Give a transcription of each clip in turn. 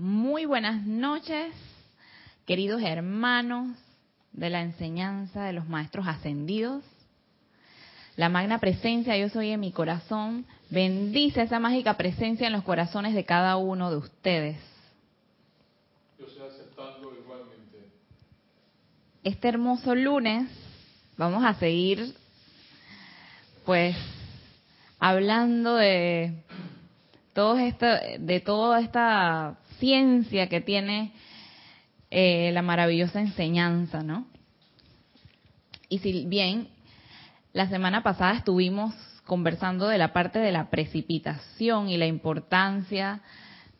Muy buenas noches, queridos hermanos de la enseñanza de los maestros ascendidos. La magna presencia, yo soy en mi corazón, bendice esa mágica presencia en los corazones de cada uno de ustedes. Yo estoy aceptando igualmente. Este hermoso lunes vamos a seguir, pues, hablando de de toda esta ciencia que tiene eh, la maravillosa enseñanza, ¿no? Y si bien la semana pasada estuvimos conversando de la parte de la precipitación y la importancia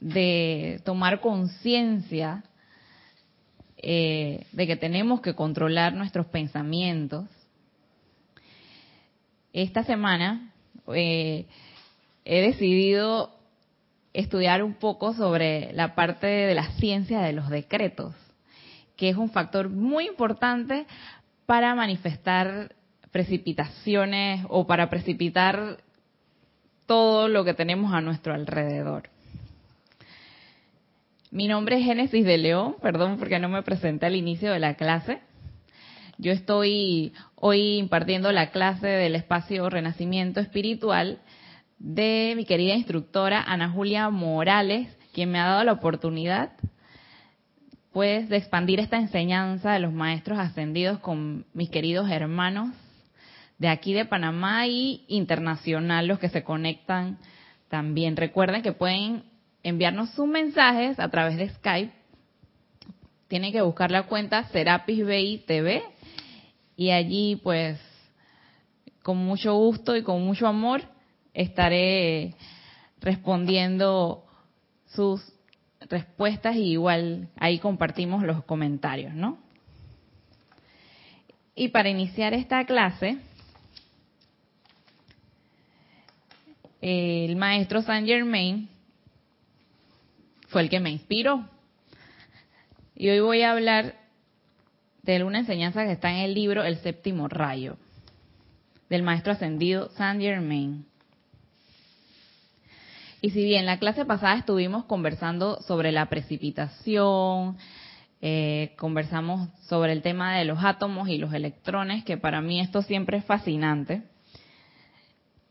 de tomar conciencia eh, de que tenemos que controlar nuestros pensamientos. Esta semana eh, he decidido estudiar un poco sobre la parte de la ciencia de los decretos, que es un factor muy importante para manifestar precipitaciones o para precipitar todo lo que tenemos a nuestro alrededor. Mi nombre es Génesis de León, perdón porque no me presenté al inicio de la clase. Yo estoy hoy impartiendo la clase del espacio Renacimiento Espiritual de mi querida instructora Ana Julia Morales, quien me ha dado la oportunidad pues de expandir esta enseñanza de los maestros ascendidos con mis queridos hermanos de aquí de Panamá y internacional, los que se conectan también. Recuerden que pueden enviarnos sus mensajes a través de Skype. Tienen que buscar la cuenta Serapis TV y allí pues con mucho gusto y con mucho amor estaré respondiendo sus respuestas y igual ahí compartimos los comentarios, ¿no? Y para iniciar esta clase, el maestro Saint Germain fue el que me inspiró. Y hoy voy a hablar de una enseñanza que está en el libro El séptimo rayo, del maestro ascendido Saint Germain. Y si bien la clase pasada estuvimos conversando sobre la precipitación, eh, conversamos sobre el tema de los átomos y los electrones, que para mí esto siempre es fascinante.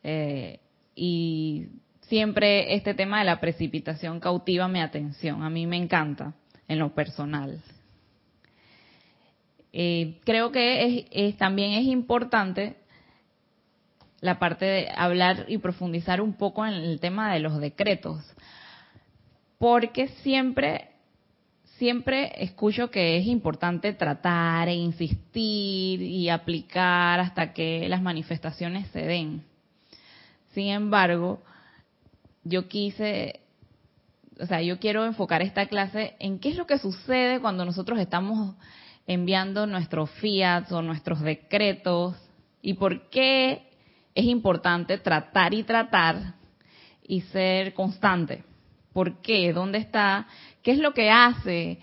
Eh, y siempre este tema de la precipitación cautiva mi atención, a mí me encanta en lo personal. Eh, creo que también es importante la parte de hablar y profundizar un poco en el tema de los decretos, porque siempre siempre escucho que es importante tratar e insistir y aplicar hasta que las manifestaciones se den. Sin embargo, yo quise, o sea, yo quiero enfocar esta clase en qué es lo que sucede cuando nosotros estamos enviando nuestros fiat o nuestros decretos y por qué es importante tratar y tratar y ser constante. ¿Por qué? ¿Dónde está? ¿Qué es lo que hace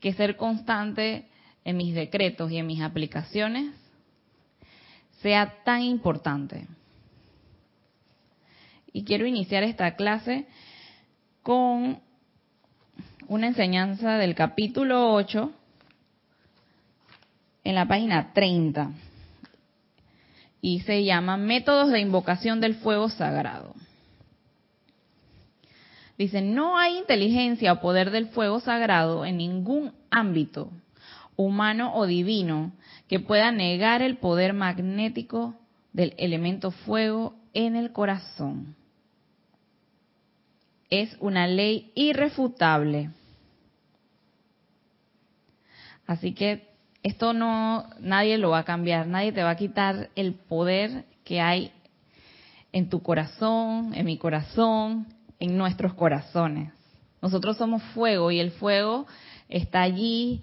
que ser constante en mis decretos y en mis aplicaciones sea tan importante? Y quiero iniciar esta clase con una enseñanza del capítulo 8 en la página 30 y se llama Métodos de Invocación del Fuego Sagrado. Dice, no hay inteligencia o poder del fuego sagrado en ningún ámbito, humano o divino, que pueda negar el poder magnético del elemento fuego en el corazón. Es una ley irrefutable. Así que esto no, nadie lo va a cambiar, nadie te va a quitar el poder que hay en tu corazón, en mi corazón, en nuestros corazones. Nosotros somos fuego y el fuego está allí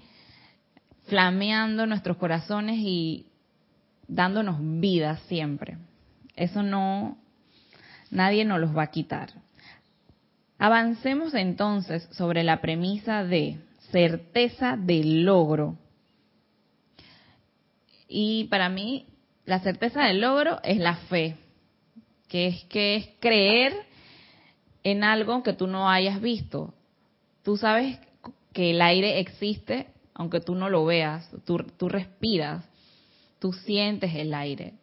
flameando nuestros corazones y dándonos vida siempre. Eso no, nadie nos los va a quitar. Avancemos entonces sobre la premisa de certeza del logro y para mí, la certeza del logro es la fe, que es que es creer en algo que tú no hayas visto. Tú sabes que el aire existe aunque tú no lo veas, tú, tú respiras, tú sientes el aire.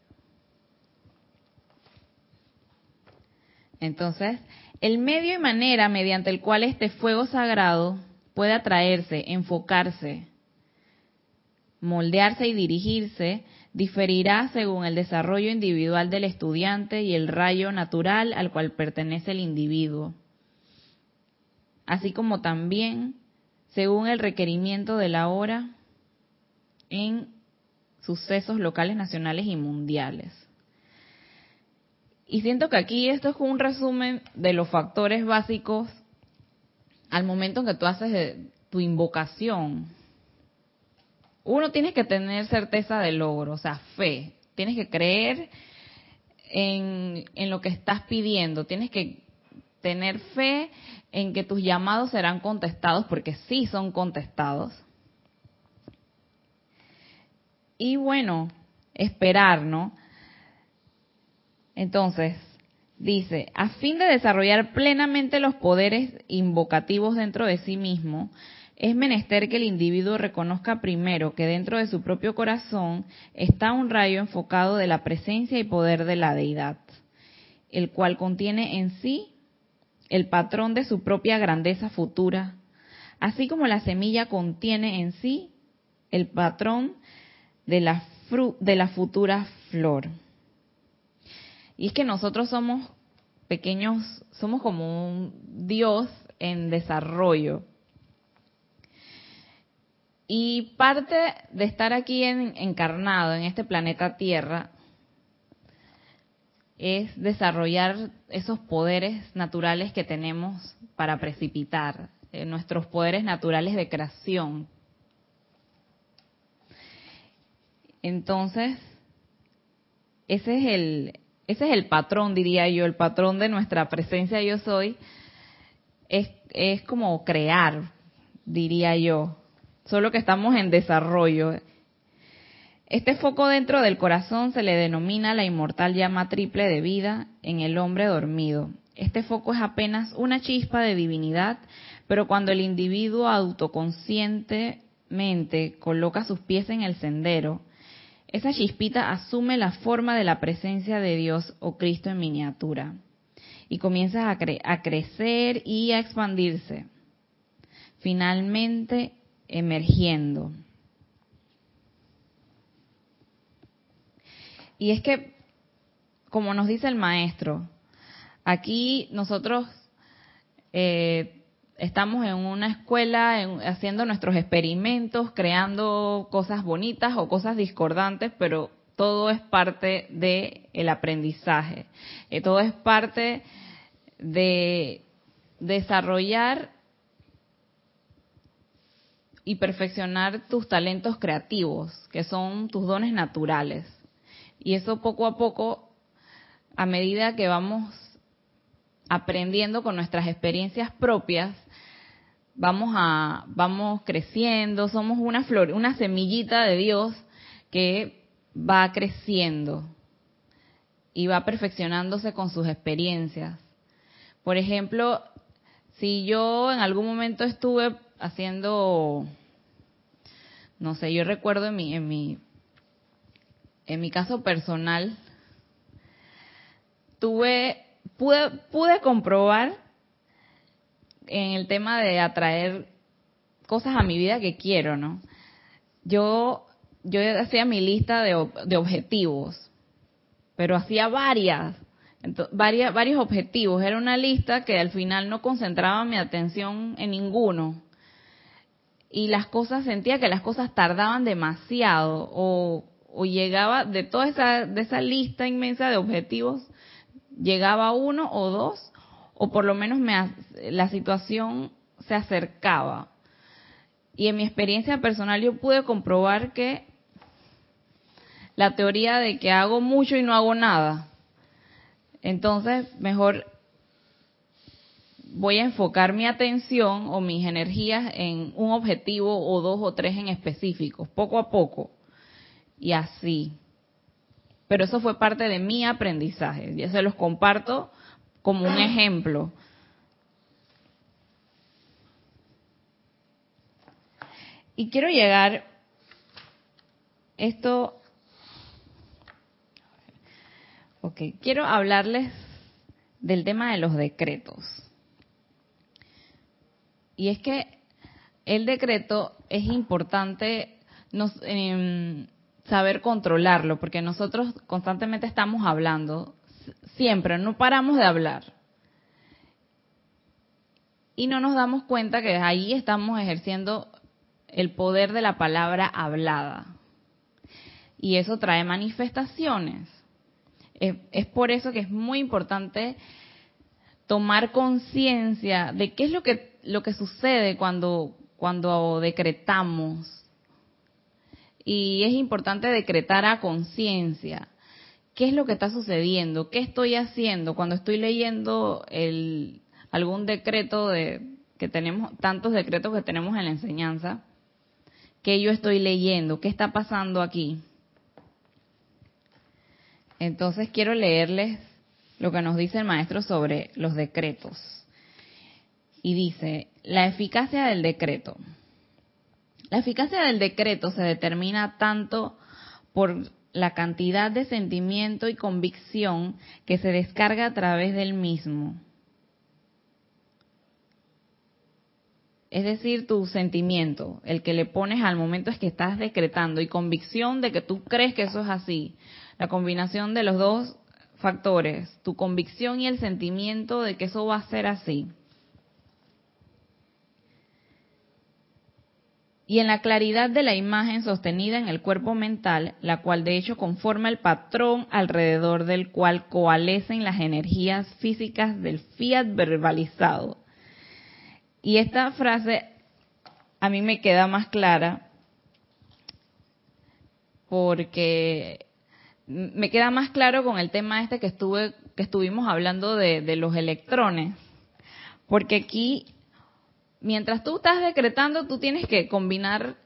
Entonces, el medio y manera mediante el cual este fuego sagrado puede atraerse, enfocarse, moldearse y dirigirse diferirá según el desarrollo individual del estudiante y el rayo natural al cual pertenece el individuo, así como también según el requerimiento de la hora en sucesos locales, nacionales y mundiales. Y siento que aquí esto es un resumen de los factores básicos al momento en que tú haces tu invocación. Uno tiene que tener certeza de logro, o sea, fe. Tienes que creer en, en lo que estás pidiendo. Tienes que tener fe en que tus llamados serán contestados, porque sí son contestados. Y bueno, esperar, ¿no? Entonces, dice, a fin de desarrollar plenamente los poderes invocativos dentro de sí mismo, es menester que el individuo reconozca primero que dentro de su propio corazón está un rayo enfocado de la presencia y poder de la deidad, el cual contiene en sí el patrón de su propia grandeza futura, así como la semilla contiene en sí el patrón de la, futura flor. Y es que nosotros somos pequeños, somos como un Dios en desarrollo. Y parte de estar aquí encarnado en este planeta Tierra es desarrollar esos poderes naturales que tenemos para precipitar, eh, nuestros poderes naturales de creación. Entonces, ese es el ese es el patrón, diría yo, el patrón de nuestra presencia yo soy es es como crear, diría yo. Solo que estamos en desarrollo. Este foco dentro del corazón se le denomina la inmortal llama triple de vida en el hombre dormido. Este foco es apenas una chispa de divinidad, pero cuando el individuo autoconscientemente coloca sus pies en el sendero, esa chispita asume la forma de la presencia de Dios o Cristo en miniatura y comienza a, a crecer y a expandirse, finalmente emergiendo. Y es que, como nos dice el maestro, aquí nosotros eh, estamos en una escuela haciendo nuestros experimentos, creando cosas bonitas o cosas discordantes, pero todo es parte del aprendizaje. Eh, todo es parte de desarrollar y perfeccionar tus talentos creativos, que son tus dones naturales. Y eso poco a poco, a medida que vamos aprendiendo con nuestras experiencias propias, vamos a vamos creciendo, somos una flor, una semillita de Dios que va creciendo y va perfeccionándose con sus experiencias. Por ejemplo, si yo en algún momento estuve haciendo no sé, yo recuerdo en mi en mi en mi caso personal, tuve, pude, pude comprobar en el tema de atraer cosas a mi vida que quiero, ¿no? Yo, yo hacía mi lista de, de objetivos, pero hacía varias, varias, varios objetivos. Era una lista que al final no concentraba mi atención en ninguno. Y las cosas, sentía que las cosas tardaban demasiado o o llegaba de toda esa, de esa lista inmensa de objetivos, llegaba uno o dos, o por lo menos me, la situación se acercaba. Y en mi experiencia personal yo pude comprobar que la teoría de que hago mucho y no hago nada, entonces mejor voy a enfocar mi atención o mis energías en un objetivo o dos o tres en específicos, poco a poco y así. Pero eso fue parte de mi aprendizaje. Ya se los comparto como un ejemplo. Y quiero llegar, esto, ok, quiero hablarles del tema de los decretos. Y es que el decreto es importante nos, em, saber controlarlo, porque nosotros constantemente estamos hablando, siempre, no paramos de hablar. Y no nos damos cuenta que ahí estamos ejerciendo el poder de la palabra hablada. Y eso trae manifestaciones. Es, es por eso que es muy importante tomar conciencia de qué es lo que, lo que sucede cuando, cuando decretamos. Y es importante decretar a conciencia. ¿Qué es lo que está sucediendo? ¿Qué estoy haciendo cuando estoy leyendo el, algún decreto de que tenemos tantos decretos que tenemos en la enseñanza? ¿Qué yo estoy leyendo? ¿Qué está pasando aquí? Entonces quiero leerles lo que nos dice el maestro sobre los decretos. Y dice, la eficacia del decreto. La eficacia del decreto se determina tanto por la cantidad de sentimiento y convicción que se descarga a través del mismo. Es decir, tu sentimiento, el que le pones al momento es que estás decretando y convicción de que tú crees que eso es así. La combinación de los dos factores, tu convicción y el sentimiento de que eso va a ser así. Y en la claridad de la imagen sostenida en el cuerpo mental, la cual de hecho conforma el patrón alrededor del cual coalescen las energías físicas del fiat verbalizado. Y esta frase a mí me queda más clara porque me queda más claro con el tema este que estuve que estuvimos hablando de, de los electrones, porque aquí mientras tú estás decretando, tú tienes que combinar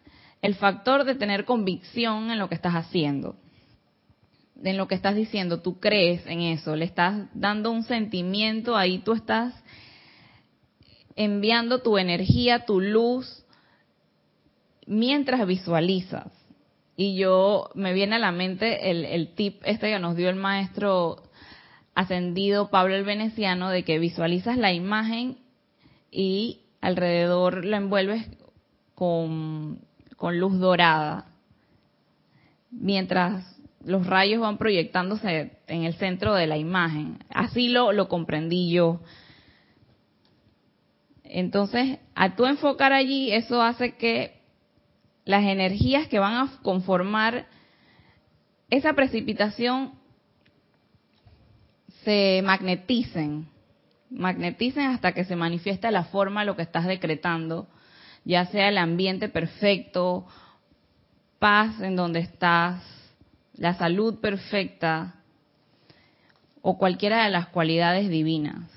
el factor de tener convicción en lo que estás haciendo, en lo que estás diciendo, tú crees en eso, le estás dando un sentimiento, ahí tú estás enviando tu energía, tu luz, mientras visualizas. Y yo me viene a la mente el, el tip este que nos dio el maestro ascendido Pablo el Veneciano de que visualizas la imagen y alrededor lo envuelves con, luz dorada, mientras los rayos van proyectándose en el centro de la imagen. Así lo, lo comprendí yo. Entonces, al tú enfocar allí, eso hace que las energías que van a conformar esa precipitación se magneticen magneticen hasta que se manifiesta la forma lo que estás decretando, ya sea el ambiente perfecto, paz en donde estás, la salud perfecta o cualquiera de las cualidades divinas.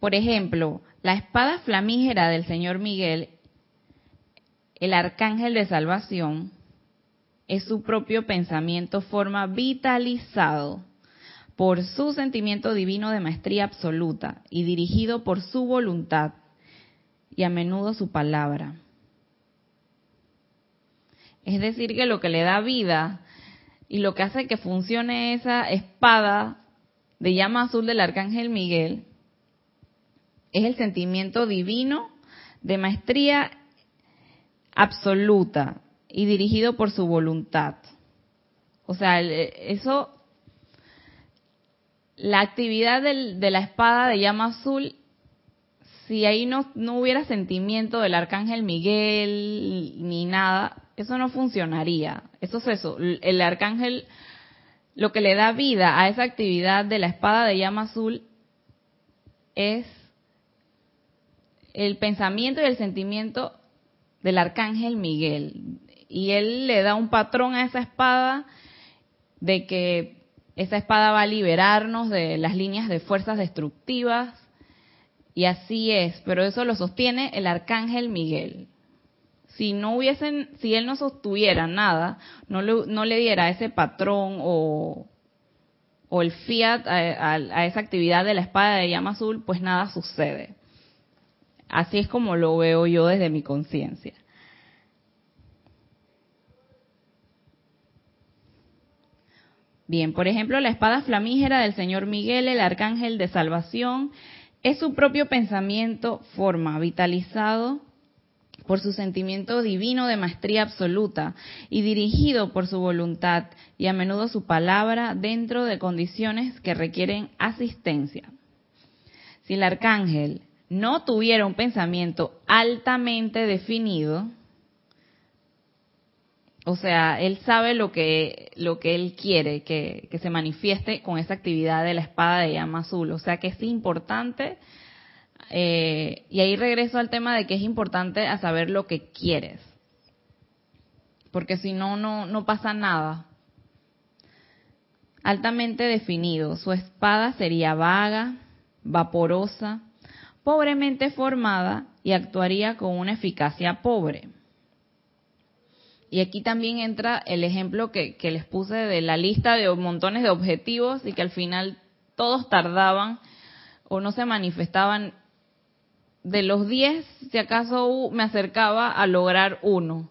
Por ejemplo, la espada flamígera del Señor Miguel, el arcángel de salvación, es su propio pensamiento forma vitalizado por su sentimiento divino de maestría absoluta y dirigido por su voluntad y a menudo su palabra. Es decir, que lo que le da vida y lo que hace que funcione esa espada de llama azul del arcángel Miguel es el sentimiento divino de maestría absoluta y dirigido por su voluntad. O sea, eso la actividad de la espada de llama azul, si ahí no, no hubiera sentimiento del arcángel Miguel ni nada, eso no funcionaría. Eso es eso. El arcángel, lo que le da vida a esa actividad de la espada de llama azul es el pensamiento y el sentimiento del arcángel Miguel. Y él le da un patrón a esa espada de que esa espada va a liberarnos de las líneas de fuerzas destructivas. Y así es, pero eso lo sostiene el arcángel Miguel. Si no hubiesen, si él no sostuviera nada, no le, no le diera ese patrón o, el fiat a, a, esa actividad de la espada de llama azul, pues nada sucede. así es como lo veo yo desde mi conciencia. Bien, por ejemplo, la espada flamígera del Señor Miguel, el arcángel de salvación, es su propio pensamiento, forma, vitalizado por su sentimiento divino de maestría absoluta y dirigido por su voluntad y a menudo su palabra dentro de condiciones que requieren asistencia. Si el arcángel no tuviera un pensamiento altamente definido, o sea, él sabe lo que, lo que él quiere que, se manifieste con esa actividad de la espada de llama azul. O sea que es importante, eh, y ahí regreso al tema de que es importante a saber lo que quieres. Porque si no, no, no pasa nada. Altamente definido. Su espada sería vaga, vaporosa, pobremente formada y actuaría con una eficacia pobre. Y aquí también entra el ejemplo que, les puse de la lista de montones de objetivos y que al final todos tardaban o no se manifestaban. De los 10, si acaso me acercaba a lograr uno.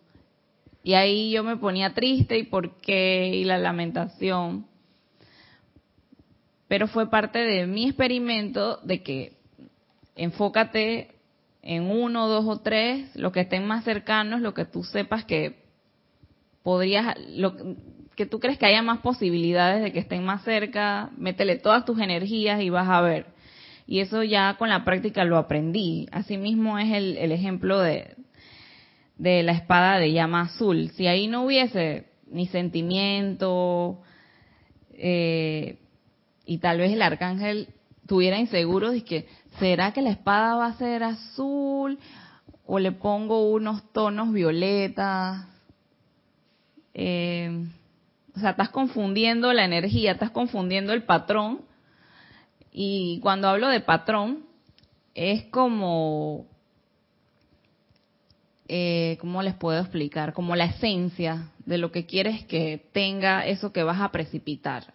Y ahí yo me ponía triste y por qué y la lamentación. Pero fue parte de mi experimento de que enfócate en uno, dos o tres, los que estén más cercanos, lo que tú sepas que podrías, lo, que tú crees que haya más posibilidades de que estén más cerca, métele todas tus energías y vas a ver. Y eso ya con la práctica lo aprendí. Asimismo es el, el ejemplo de, de la espada de llama azul. Si ahí no hubiese ni sentimiento eh, y tal vez el arcángel tuviera inseguro de que, ¿será que la espada va a ser azul? O le pongo unos tonos violetas eh, o sea, estás confundiendo la energía, estás confundiendo el patrón. Y cuando hablo de patrón, es como, eh, ¿cómo les puedo explicar? Como la esencia de lo que quieres que tenga eso que vas a precipitar.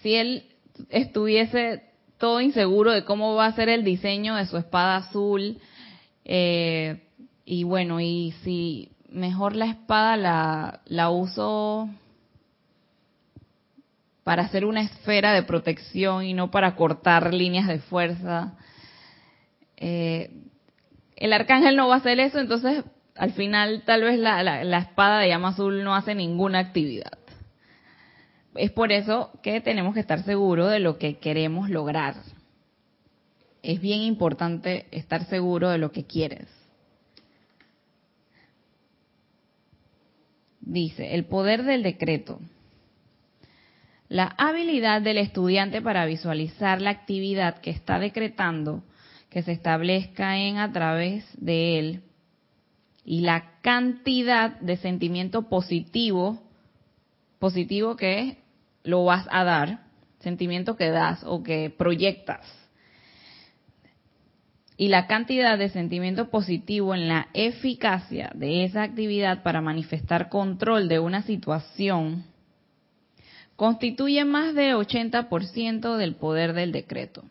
Si él estuviese todo inseguro de cómo va a ser el diseño de su espada azul, eh, y bueno, y si mejor la espada la, la uso para hacer una esfera de protección y no para cortar líneas de fuerza. Eh, el arcángel no va a hacer eso, entonces al final tal vez la, la, espada de llama azul no hace ninguna actividad. Es por eso que tenemos que estar seguros de lo que queremos lograr. Es bien importante estar seguro de lo que quieres. Dice, el poder del decreto. La habilidad del estudiante para visualizar la actividad que está decretando que se establezca en a través de él y la cantidad de sentimiento positivo, positivo que lo vas a dar, sentimiento que das o que proyectas y la cantidad de sentimiento positivo en la eficacia de esa actividad para manifestar control de una situación constituye más de 80% del poder del decreto.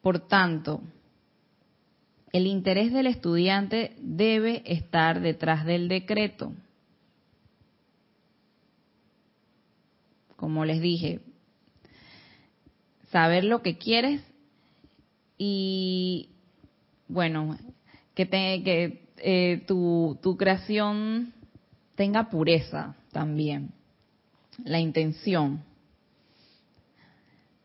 Por tanto, el interés del estudiante debe estar detrás del decreto. Como les dije, saber lo que quieres y bueno, que, que eh, tu, tu creación tenga pureza también, la intención.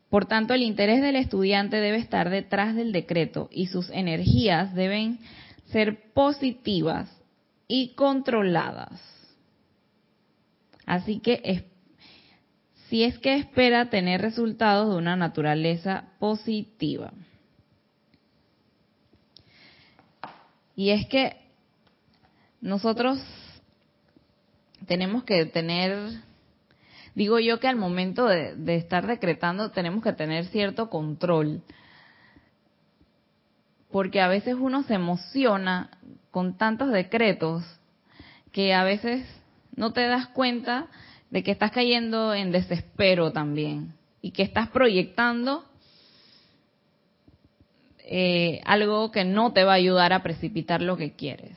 Por tanto, el interés del estudiante debe estar detrás del decreto y sus energías deben ser positivas y controladas. Así que si es que espera tener resultados de una naturaleza positiva. Y es que nosotros tenemos que tener, digo yo que al momento de, estar decretando tenemos que tener cierto control, porque a veces uno se emociona con tantos decretos que a veces no te das cuenta de que estás cayendo en desespero también y que estás proyectando eh, algo que no te va a ayudar a precipitar lo que quieres.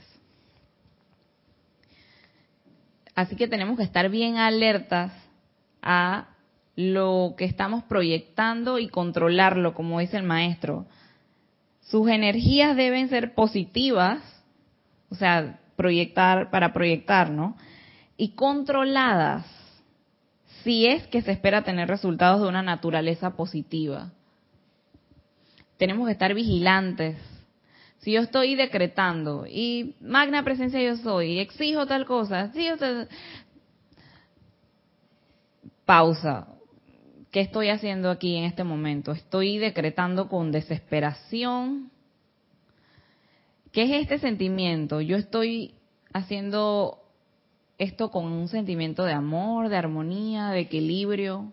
Así que tenemos que estar bien alertas a lo que estamos proyectando y controlarlo, como dice el maestro. Sus energías deben ser positivas, o sea, proyectar para proyectar, ¿no? Y controladas, si es que se espera tener resultados de una naturaleza positiva. Tenemos que estar vigilantes. Si yo estoy decretando y magna presencia yo soy, exijo tal cosa, si usted pausa. ¿Qué estoy haciendo aquí en este momento? Estoy decretando con desesperación. ¿Qué es este sentimiento? Yo estoy haciendo esto con un sentimiento de amor, de armonía, de equilibrio.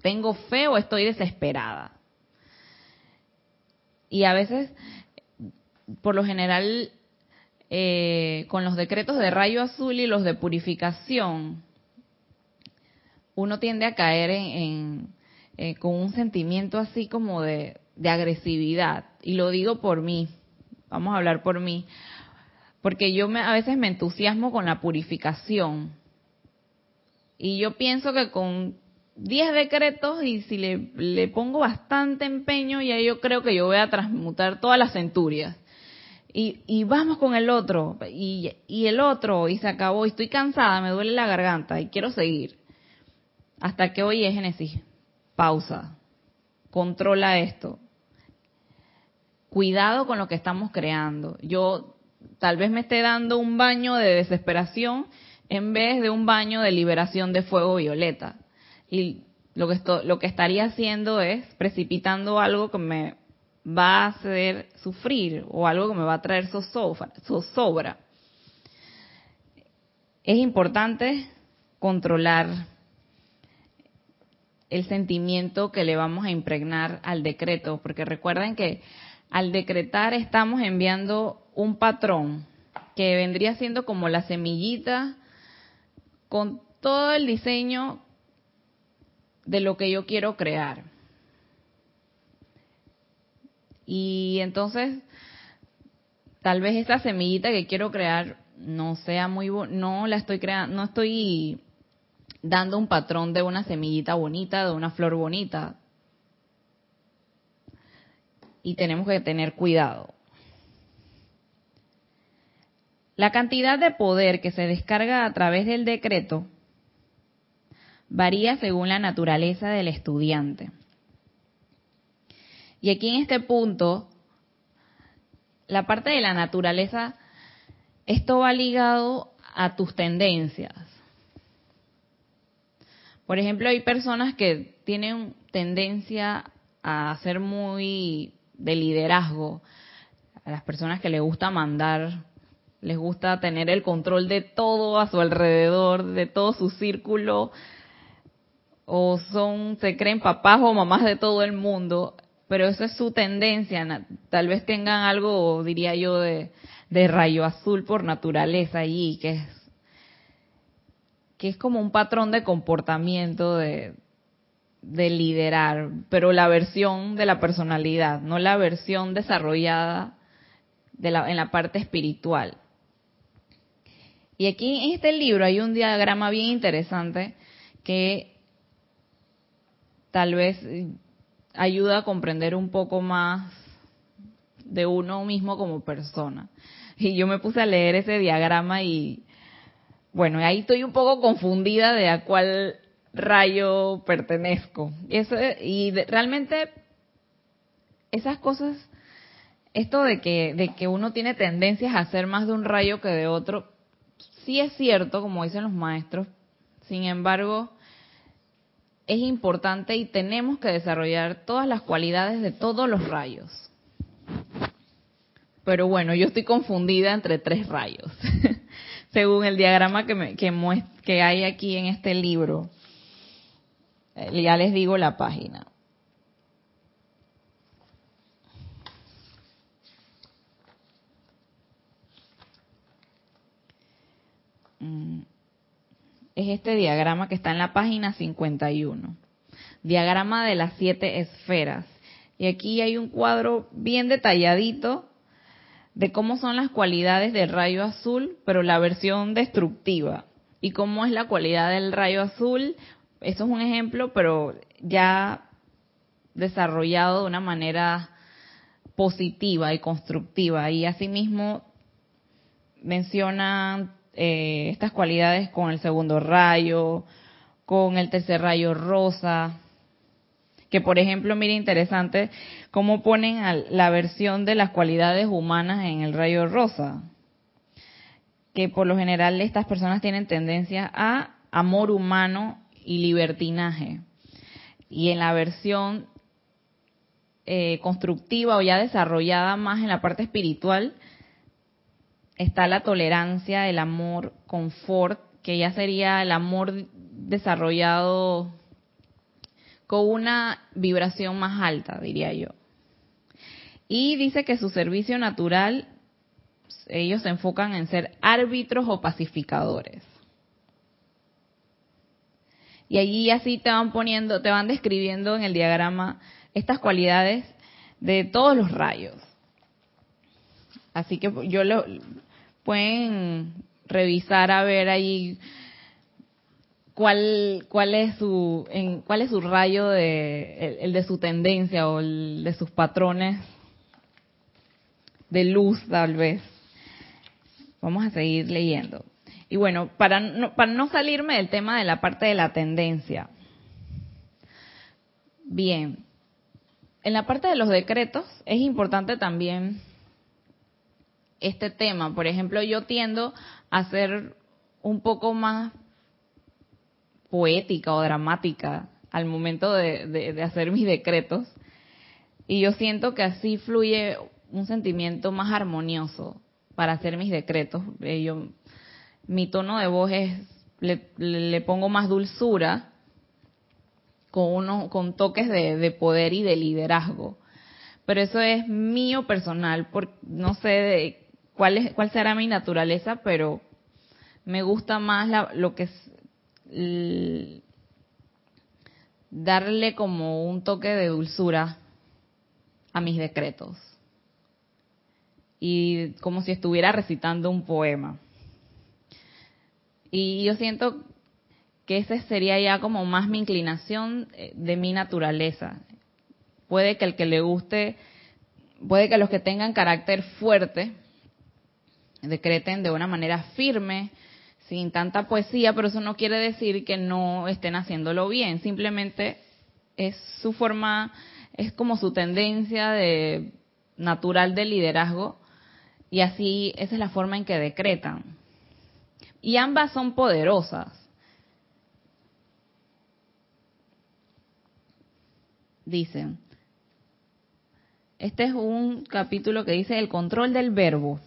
¿Tengo fe o estoy desesperada? Y a veces, por lo general, eh, con los decretos de rayo azul y los de purificación, uno tiende a caer en, eh, con un sentimiento así como de, agresividad. Y lo digo por mí, vamos a hablar por mí, porque yo me, a veces me entusiasmo con la purificación. Y yo pienso que con 10 decretos y si le, pongo bastante empeño, ya yo creo que yo voy a transmutar todas las centurias. Y, y vamos con el otro, y, y el otro, y se acabó, y estoy cansada, me duele la garganta, y quiero seguir. Hasta que hoy es Génesis. Pausa. Controla esto. Cuidado con lo que estamos creando. Yo tal vez me esté dando un baño de desesperación en vez de un baño de liberación de fuego violeta. Y lo que, esto, lo que estaría haciendo es precipitando algo que me va a hacer sufrir o algo que me va a traer zozobra. Es importante controlar el sentimiento que le vamos a impregnar al decreto, porque recuerden que al decretar estamos enviando un patrón que vendría siendo como la semillita con todo el diseño de lo que yo quiero crear. Y entonces, tal vez esa semillita que quiero crear no sea muy, no la estoy creando, no estoy dando un patrón de una semillita bonita, de una flor bonita. Y tenemos que tener cuidado. La cantidad de poder que se descarga a través del decreto varía según la naturaleza del estudiante. Y aquí en este punto, la parte de la naturaleza, esto va ligado a tus tendencias. Por ejemplo, hay personas que tienen tendencia a ser muy de liderazgo, a las personas que les gusta mandar, les gusta tener el control de todo a su alrededor, de todo su círculo, o son, se creen papás o mamás de todo el mundo, pero eso es su tendencia, tal vez tengan algo, diría yo, de, de rayo azul por naturaleza allí, que es que es como un patrón de comportamiento de, liderar, pero la versión de la personalidad, no la versión desarrollada de la, en la parte espiritual. Y aquí en este libro hay un diagrama bien interesante que tal vez ayuda a comprender un poco más de uno mismo como persona. Y yo me puse a leer ese diagrama y bueno, ahí estoy un poco confundida de a cuál rayo pertenezco. Y, eso, y realmente esas cosas, esto de que, de que uno tiene tendencias a ser más de un rayo que de otro, sí es cierto, como dicen los maestros. Sin embargo, es importante y tenemos que desarrollar todas las cualidades de todos los rayos. Pero bueno, yo estoy confundida entre tres rayos. según el diagrama que, que, hay aquí en este libro. Eh, ya les digo la página. Es este diagrama que está en la página 51. Diagrama de las siete esferas. Y aquí hay un cuadro bien detalladito de cómo son las cualidades del rayo azul, pero la versión destructiva. Y cómo es la cualidad del rayo azul. Eso es un ejemplo, pero ya desarrollado de una manera positiva y constructiva. Y asimismo mencionan eh, estas cualidades con el segundo rayo, con el tercer rayo rosa, que por ejemplo, mire interesante cómo ponen la versión de las cualidades humanas en el rayo rosa, que por lo general estas personas tienen tendencia a amor humano y libertinaje. Y en la versión eh, constructiva o ya desarrollada más en la parte espiritual, está la tolerancia, el amor, confort, que ya sería el amor desarrollado con una vibración más alta, diría yo. Y dice que su servicio natural, ellos se enfocan en ser árbitros o pacificadores. Y allí así te van poniendo, te van describiendo en el diagrama estas cualidades de todos los rayos. Así que yo lo pueden revisar a ver ahí cuál cuál es su en, cuál es su rayo de el, de su tendencia o el de sus patrones de luz tal vez. Vamos a seguir leyendo. Y bueno para no, para no salirme del tema de la parte de la tendencia. Bien. En la parte de los decretos es importante también este tema por ejemplo yo tiendo a ser un poco más poética o dramática al momento de, hacer mis decretos. Y yo siento que así fluye un sentimiento más armonioso para hacer mis decretos. Eh, yo, mi tono de voz es, le, pongo más dulzura con, uno, con toques de, poder y de liderazgo. Pero eso es mío personal, porque no sé de cuál, es, cuál será mi naturaleza, pero me gusta más lo que es darle como un toque de dulzura a mis decretos. Y como si estuviera recitando un poema. Y yo siento que esa sería ya como más mi inclinación eh, de mi naturaleza. Puede que el que le guste, puede que los que tengan carácter fuerte decreten de una manera firme, sin tanta poesía, pero eso no quiere decir que no estén haciéndolo bien, simplemente es su forma, es como su tendencia de natural de liderazgo y así esa es la forma en que decretan. Y ambas son poderosas. Dicen, este es un capítulo que dice el control del verbo,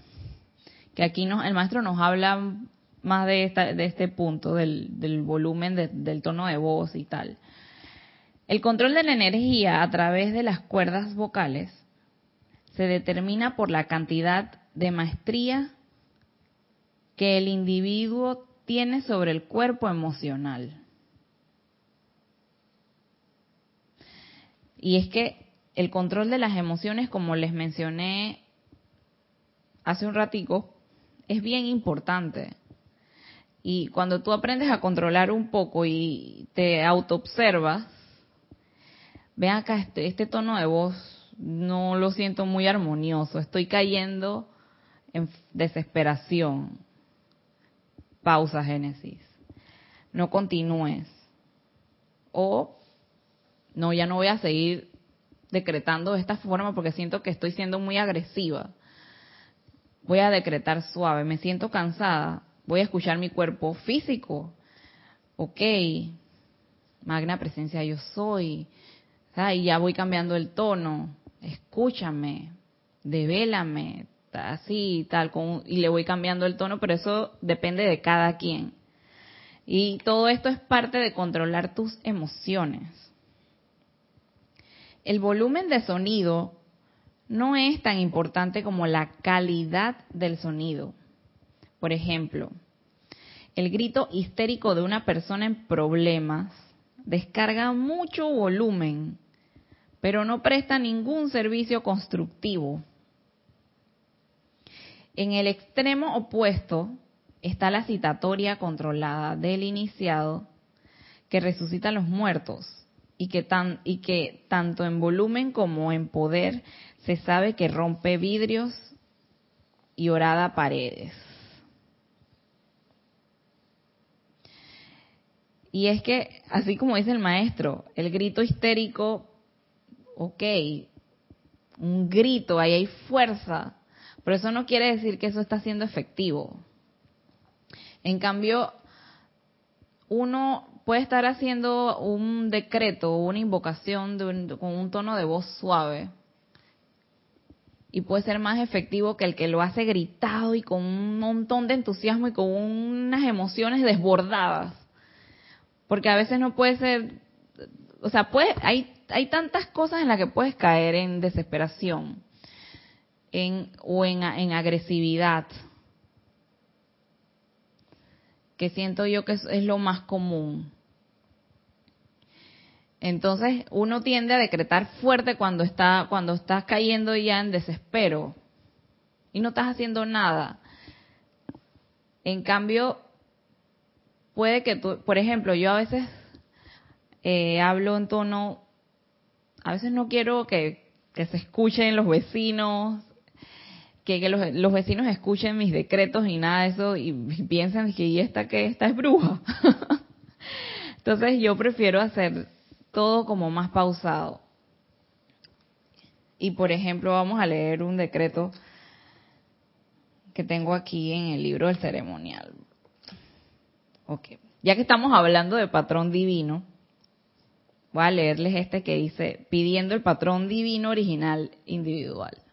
que aquí el maestro nos habla más de, de este punto, del, volumen del tono de voz y tal. El control de la energía a través de las cuerdas vocales se determina por la cantidad de maestría que el individuo tiene sobre el cuerpo emocional. Y es que el control de las emociones, como les mencioné hace un ratico, es bien importante. Y cuando tú aprendes a controlar un poco y te autoobservas, ve acá, este, este tono de voz no lo siento muy armonioso, estoy cayendo en desesperación. Pausa, Génesis. No continúes. O, no, ya no voy a seguir decretando de esta forma porque siento que estoy siendo muy agresiva. Voy a decretar suave, me siento cansada voy a escuchar mi cuerpo físico. Ok, magna presencia yo soy. Y ya voy cambiando el tono. Escúchame, devélame, así, tal, con, y le voy cambiando el tono, pero eso depende de cada quien. Y todo esto es parte de controlar tus emociones. El volumen de sonido no es tan importante como la calidad del sonido. Por ejemplo, el grito histérico de una persona en problemas descarga mucho volumen, pero no presta ningún servicio constructivo. En el extremo opuesto está la citatoria controlada del iniciado que resucita a los muertos y que, y que tanto en volumen como en poder se sabe que rompe vidrios y orada paredes. Y es que, así como dice el maestro, el grito histérico, ok, un grito, ahí hay fuerza, pero eso no quiere decir que eso está siendo efectivo. En cambio, uno puede estar haciendo un decreto una invocación con un tono de voz suave y puede ser más efectivo que el que lo hace gritado y con un montón de entusiasmo y con unas emociones desbordadas. Porque a veces no puede ser, o sea, puede, hay, hay tantas cosas en las que puedes caer en desesperación en, o en, en agresividad que siento yo que es, lo más común. Entonces uno tiende a decretar fuerte cuando está cuando estás cayendo ya en desespero y no estás haciendo nada. En cambio, puede que tú, por ejemplo, yo a veces eh, hablo en tono, a veces no quiero que, que se escuchen los vecinos, que, los, vecinos escuchen mis decretos y nada de eso y, piensen que ¿y esta que esta es bruja? Entonces yo prefiero hacer todo como más pausado. Y por ejemplo, vamos a leer un decreto que tengo aquí en el libro del ceremonial. Ok. Ya que estamos hablando de patrón divino, voy a leerles este que dice, pidiendo el patrón divino original individual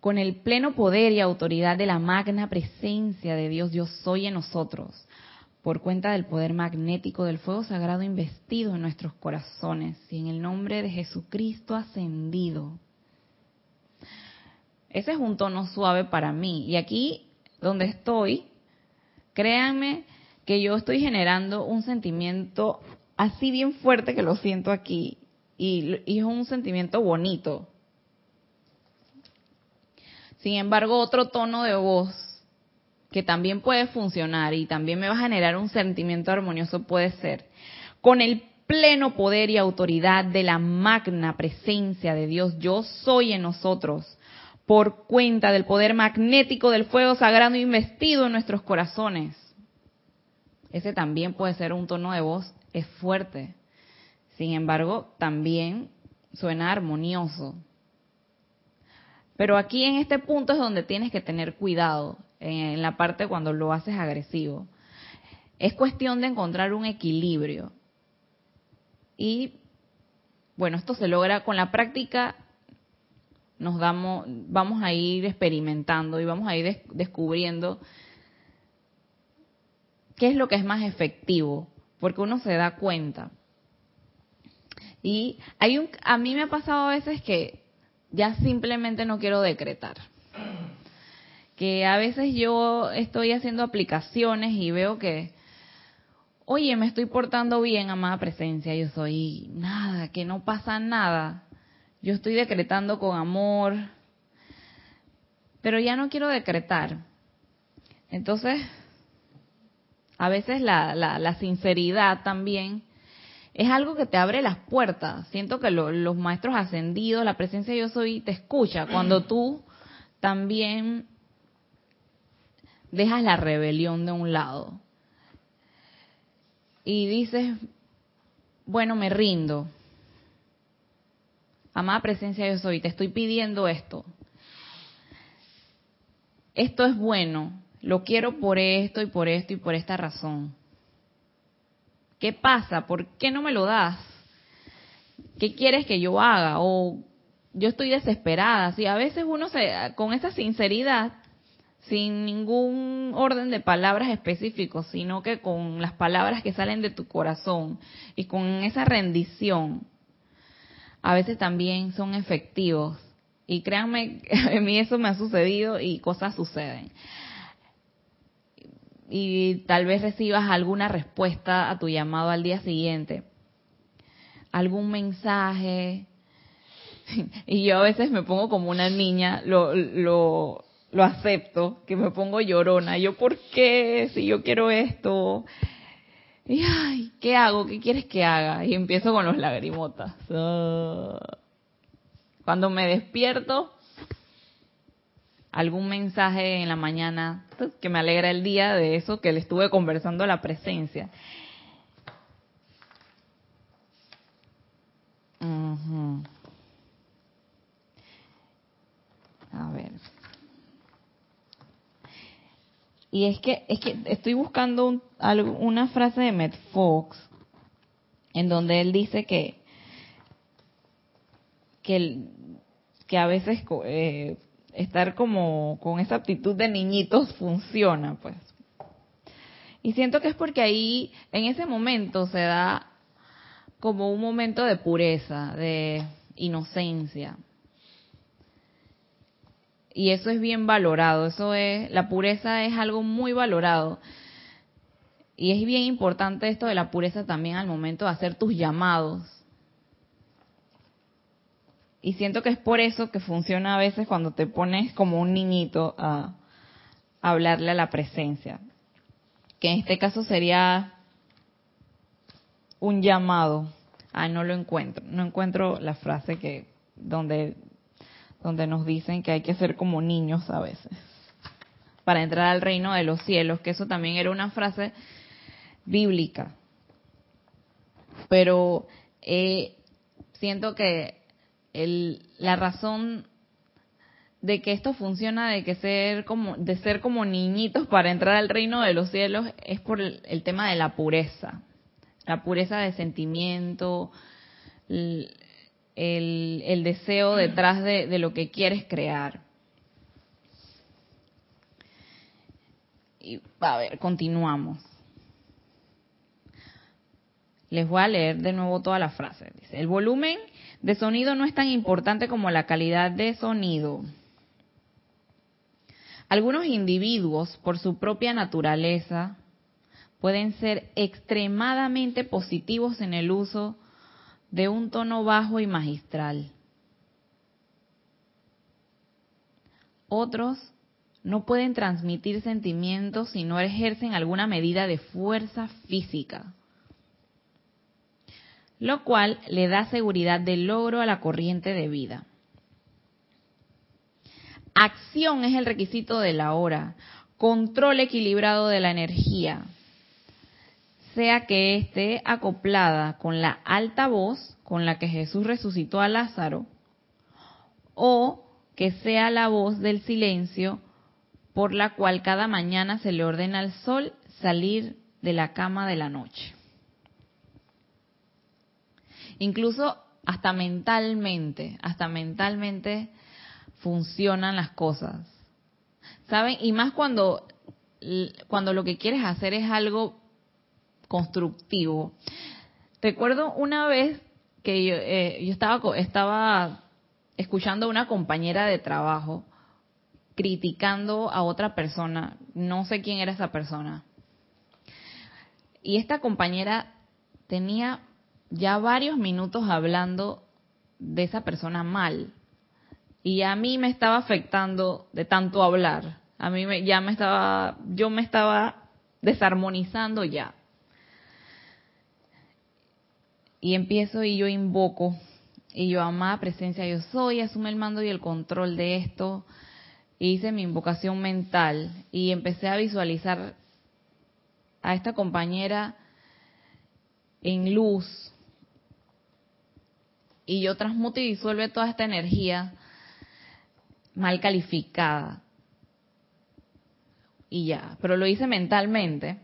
con el pleno poder y autoridad de la magna presencia de Dios, yo soy en nosotros, por cuenta del poder magnético del fuego sagrado investido en nuestros corazones y en el nombre de Jesucristo ascendido. Ese es un tono suave para mí. Y aquí, donde estoy, créanme que yo estoy generando un sentimiento así bien fuerte que lo siento aquí. Y, y es un sentimiento bonito sin embargo, otro tono de voz que también puede funcionar y también me va a generar un sentimiento armonioso puede ser con el pleno poder y autoridad de la magna presencia de Dios, yo soy en nosotros, por cuenta del poder magnético del fuego sagrado investido en nuestros corazones. Ese también puede ser un tono de voz, es fuerte. Sin embargo, también suena armonioso. Pero aquí en este punto es donde tienes que tener cuidado, en la parte cuando lo haces agresivo. Es cuestión de encontrar un equilibrio. Y bueno, esto se logra con la práctica, nos damos, vamos a ir experimentando y vamos a ir descubriendo qué es lo que es más efectivo, porque uno se da cuenta. Y hay un, a mí me ha pasado a veces que ya simplemente no quiero decretar. Que a veces yo estoy haciendo aplicaciones y veo que, oye, me estoy portando bien, amada presencia, yo soy nada, que no pasa nada. Yo estoy decretando con amor, pero ya no quiero decretar. Entonces, a veces la, la, la sinceridad también es algo que te abre las puertas. Siento que los maestros ascendidos, la presencia de yo soy, te escucha cuando tú también dejas la rebelión de un lado y dices, bueno, me rindo. Amada presencia yo soy, te estoy pidiendo esto. Esto es bueno, lo quiero por esto y por esto y por esta razón. ¿Qué pasa? ¿Por qué no me lo das? ¿Qué quieres que yo haga? O yo estoy desesperada. Si a veces uno se, con esa sinceridad, sin ningún orden de palabras específicos, sino que con las palabras que salen de tu corazón y con esa rendición, a veces también son efectivos. Y créanme, a mí eso me ha sucedido y cosas suceden y tal vez recibas alguna respuesta a tu llamado al día siguiente. algún mensaje. Y yo a veces me pongo como una niña, lo, lo, lo acepto, que me pongo llorona. Yo, ¿por qué? Si yo quiero esto. Y, ay, ¿qué hago? ¿Qué quieres que haga? Y empiezo con los lagrimotas. Cuando me despierto, algún mensaje en la mañana pues, que me alegra el día de eso que le estuve conversando la presencia. A ver. Y es que es que estoy buscando una frase de Matt Fox en donde él dice que que, que a veces eh, estar como con esa actitud de niñitos funciona, pues. Y siento que es porque ahí, en ese momento, se da como un momento de pureza, de inocencia. Y eso es bien valorado, eso es, la pureza es algo muy valorado. Y es bien importante esto de la pureza también al momento de hacer tus llamados y siento que es por eso que funciona a veces cuando te pones como un niñito a, hablarle a la presencia. Que en este caso sería un llamado. Ah, no lo encuentro. No encuentro la frase que donde donde nos dicen que hay que ser como niños a veces para entrar al reino de los cielos, que eso también era una frase bíblica. Pero eh, siento que la razón de que esto funciona, de que ser como, de ser como niñitos para entrar al reino de los cielos, es por el, tema de la pureza, la pureza de sentimiento, el, deseo detrás de, de, lo que quieres crear. Y a ver, continuamos. Les voy a leer de nuevo toda la frase. Dice, el volumen de sonido no es tan importante como la calidad de sonido. Algunos individuos, por su propia naturaleza, pueden ser extremadamente positivos en el uso de un tono bajo y magistral. Otros no pueden transmitir sentimientos si no ejercen alguna medida de fuerza física lo cual le da seguridad de logro a la corriente de vida. Acción es el requisito de la hora, control equilibrado de la energía, sea que esté acoplada con la alta voz con la que Jesús resucitó a Lázaro, o que sea la voz del silencio por la cual cada mañana se le ordena al sol salir de la cama de la noche incluso hasta mentalmente, hasta mentalmente funcionan las cosas. ¿Saben? Y más cuando, cuando lo que quieres hacer es algo constructivo. Recuerdo una vez que yo, eh, estaba escuchando a una compañera de trabajo criticando a otra persona, no sé quién era esa persona. Y esta compañera tenía ya varios minutos hablando de esa persona mal. Y a mí me estaba afectando de tanto hablar. A mí me, ya me estaba, yo me estaba desarmonizando ya. Y empiezo y yo invoco. Y yo, amada presencia, yo soy, asume el mando y el control de esto. hice mi invocación mental y empecé a visualizar a esta compañera en luz, y yo transmuto y disuelve toda esta energía mal calificada. Y ya, pero lo hice mentalmente.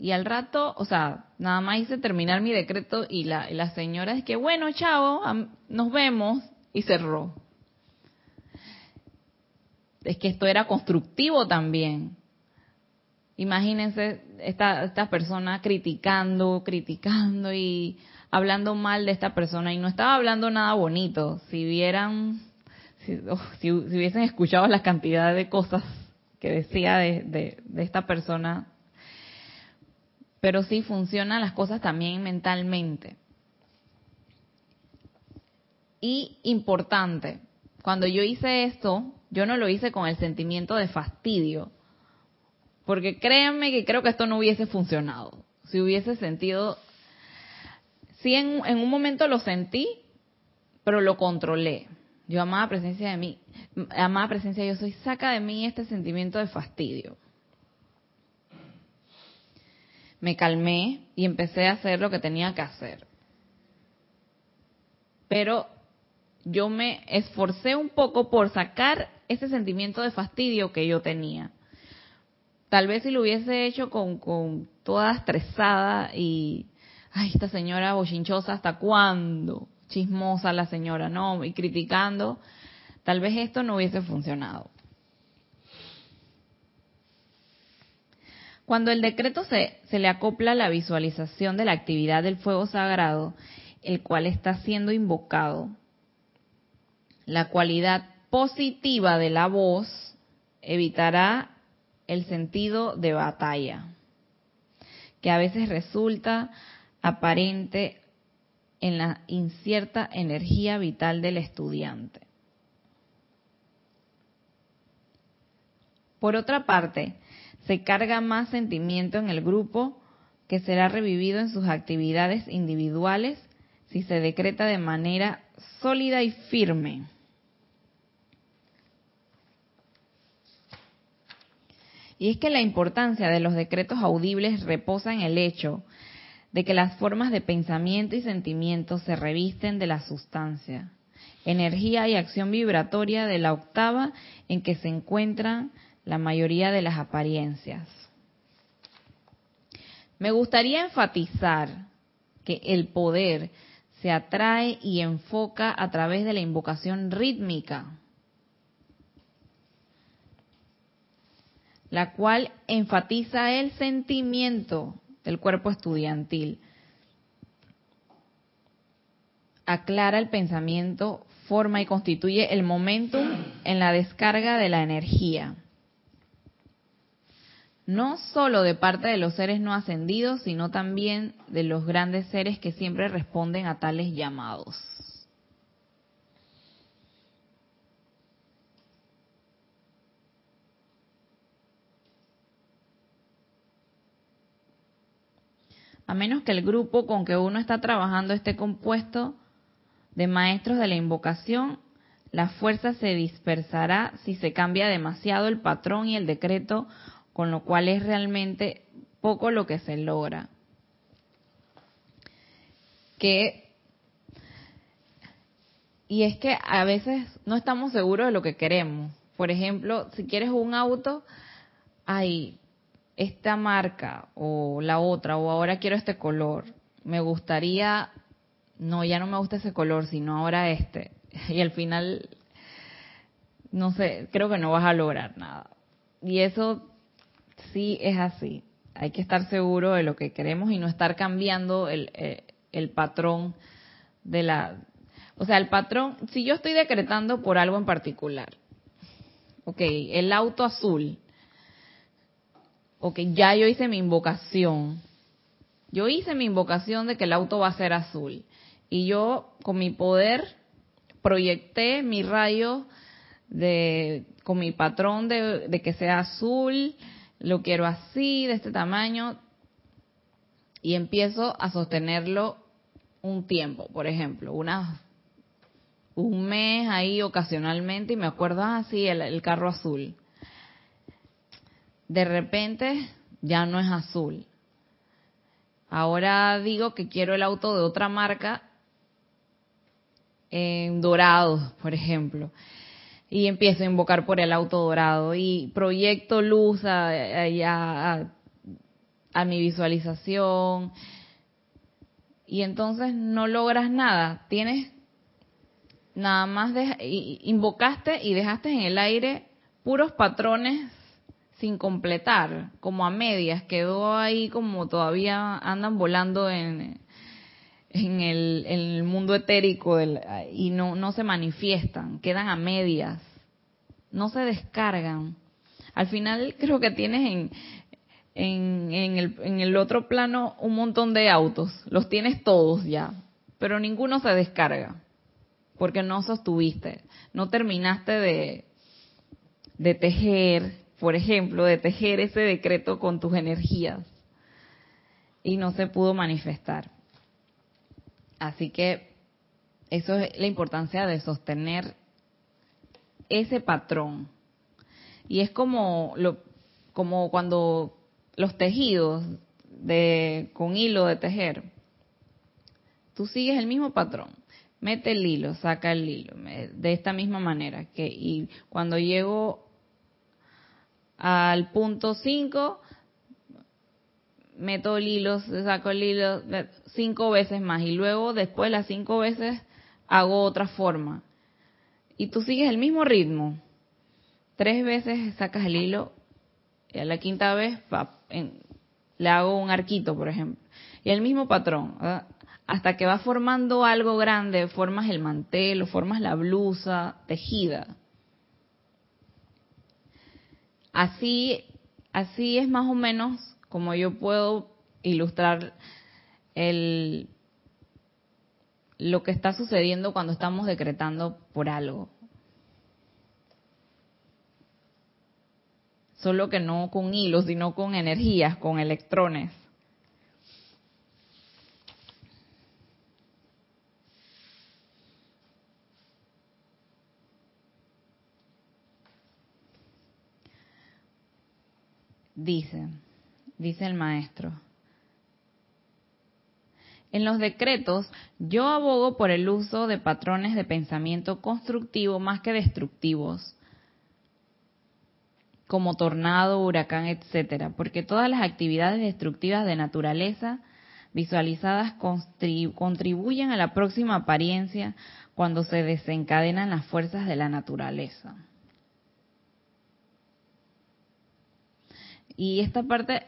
Y al rato, o sea, nada más hice terminar mi decreto y la, señora es que, bueno, chao, nos vemos. Y cerró. Es que esto era constructivo también. Imagínense esta, persona criticando, criticando y hablando mal de esta persona y no estaba hablando nada bonito. Si vieran, si, oh, hubiesen escuchado la cantidad de cosas que decía de, de esta persona, pero sí funcionan las cosas también mentalmente. Y importante, cuando yo hice esto, yo no lo hice con el sentimiento de fastidio, porque créanme que creo que esto no hubiese funcionado. Si hubiese sentido, sí en, un momento lo sentí, pero lo controlé. Yo amaba presencia de mí, amada presencia yo soy, saca de mí este sentimiento de fastidio. Me calmé y empecé a hacer lo que tenía que hacer. Pero yo me esforcé un poco por sacar ese sentimiento de fastidio que yo tenía. Tal vez si lo hubiese hecho con, con toda estresada y, ay, esta señora bochinchosa, ¿hasta cuándo? Chismosa la señora, ¿no? Y criticando, tal vez esto no hubiese funcionado. Cuando el decreto se, se le acopla la visualización de la actividad del fuego sagrado, el cual está siendo invocado, la cualidad positiva de la voz evitará el sentido de batalla, que a veces resulta aparente en la incierta energía vital del estudiante. Por otra parte, se carga más sentimiento en el grupo que será revivido en sus actividades individuales si se decreta de manera sólida y firme. Y es que la importancia de los decretos audibles reposa en el hecho de que las formas de pensamiento y sentimiento se revisten de la sustancia, energía y acción vibratoria de la octava en que se encuentran la mayoría de las apariencias. Me gustaría enfatizar que el poder se atrae y enfoca a través de la invocación rítmica, la cual enfatiza el sentimiento del cuerpo estudiantil, aclara el pensamiento, forma y constituye el momentum en la descarga de la energía no solo de parte de los seres no ascendidos, sino también de los grandes seres que siempre responden a tales llamados. A menos que el grupo con que uno está trabajando esté compuesto de maestros de la invocación, la fuerza se dispersará si se cambia demasiado el patrón y el decreto con lo cual es realmente poco lo que se logra. Que y es que a veces no estamos seguros de lo que queremos. Por ejemplo, si quieres un auto, hay esta marca o la otra, o ahora quiero este color. Me gustaría, no, ya no me gusta ese color, sino ahora este. Y al final, no sé, creo que no vas a lograr nada. Y eso sí es así. Hay que estar seguro de lo que queremos y no estar cambiando el, eh, el patrón de la... O sea, el patrón, si yo estoy decretando por algo en particular, ok, el auto azul, ok, ya yo hice mi invocación, yo hice mi invocación de que el auto va a ser azul y yo con mi poder proyecté mi rayo de con mi patrón de que sea azul, lo quiero así, de este tamaño, y empiezo a sostenerlo un tiempo, por ejemplo, una, un mes ahí ocasionalmente, y me acuerdo así, ah, el, el carro azul. De repente ya no es azul. Ahora digo que quiero el auto de otra marca en dorado, por ejemplo y empiezo a invocar por el auto dorado. Y proyecto luz a, a, mi visualización. Y entonces no logras nada. Tienes nada más de, invocaste y dejaste en el aire puros patrones sin completar, como a medias, quedó ahí como todavía andan volando en, en el, el mundo etérico y no, se manifiestan, quedan a medias, no se descargan. Al final creo que tienes en, en, en, el, en el otro plano un montón de autos, los tienes todos ya, pero ninguno se descarga. porque no sostuviste, no terminaste de, de tejer, por ejemplo, de tejer ese decreto con tus energías y no se pudo manifestar. Así que eso es la importancia de sostener ese patrón. Y es como lo, como cuando los tejidos de con hilo de tejer, tú sigues el mismo patrón mete el hilo, saca el hilo, de esta misma manera. Que, y cuando llego al punto 5, meto el hilo, saco el hilo cinco veces más y luego después las cinco veces hago otra forma. Y tú sigues el mismo ritmo. Tres veces sacas el hilo y a la quinta vez le hago un arquito, por ejemplo. Y el mismo patrón hasta que va formando algo grande, formas el mantel formas la blusa tejida. Así, así es más o menos como yo puedo ilustrar el, lo que está sucediendo cuando estamos decretando por algo. Solo que no con hilos, sino con energías, con electrones. Dice, dice el maestro. En los decretos, yo abogo por el uso de patrones de pensamiento constructivo más que destructivos, como tornado, huracán, etcétera, porque todas las actividades destructivas de naturaleza visualizadas contribuyen a la próxima apariencia cuando se desencadenan las fuerzas de la naturaleza. Y esta parte,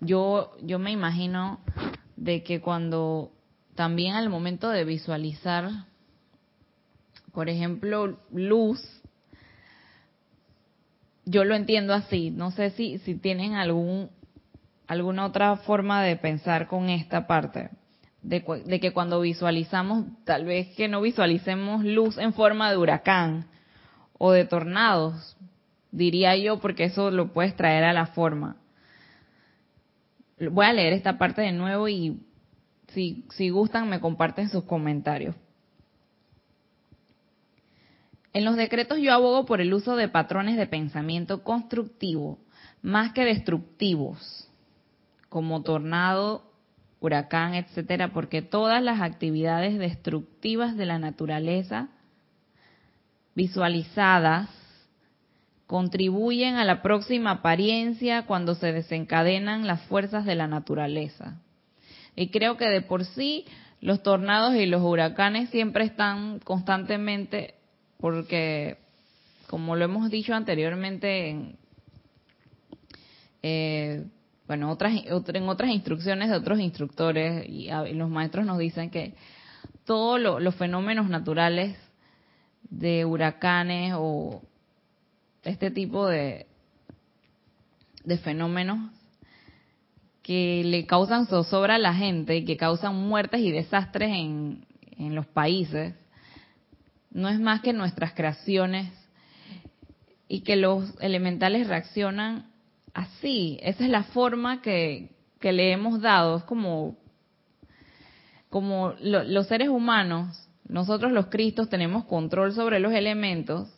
yo, yo me imagino de que cuando también al momento de visualizar, por ejemplo, luz, yo lo entiendo así. No sé si, si tienen algún, alguna otra forma de pensar con esta parte. De, de, que cuando visualizamos, tal vez que no visualicemos luz en forma de huracán o de tornados, diría yo, porque eso lo puedes traer a la forma. Voy a leer esta parte de nuevo y si, gustan me comparten sus comentarios. En los decretos yo abogo por el uso de patrones de pensamiento constructivo más que destructivos, como tornado, huracán, etcétera, porque todas las actividades destructivas de la naturaleza visualizadas contribuyen a la próxima apariencia cuando se desencadenan las fuerzas de la naturaleza. Y creo que de por sí los tornados y los huracanes siempre están constantemente, porque como lo hemos dicho anteriormente en, eh, bueno, otras, en otras instrucciones de otros instructores y, los maestros nos dicen que todos los fenómenos naturales de huracanes o este tipo de, de fenómenos que le causan zozobra a la gente y que causan muertes y desastres en, en los países, no es más que nuestras creaciones y que los elementales reaccionan así. Esa es la forma que, que le hemos dado. Es como, como los seres humanos, nosotros los cristos tenemos control sobre los elementos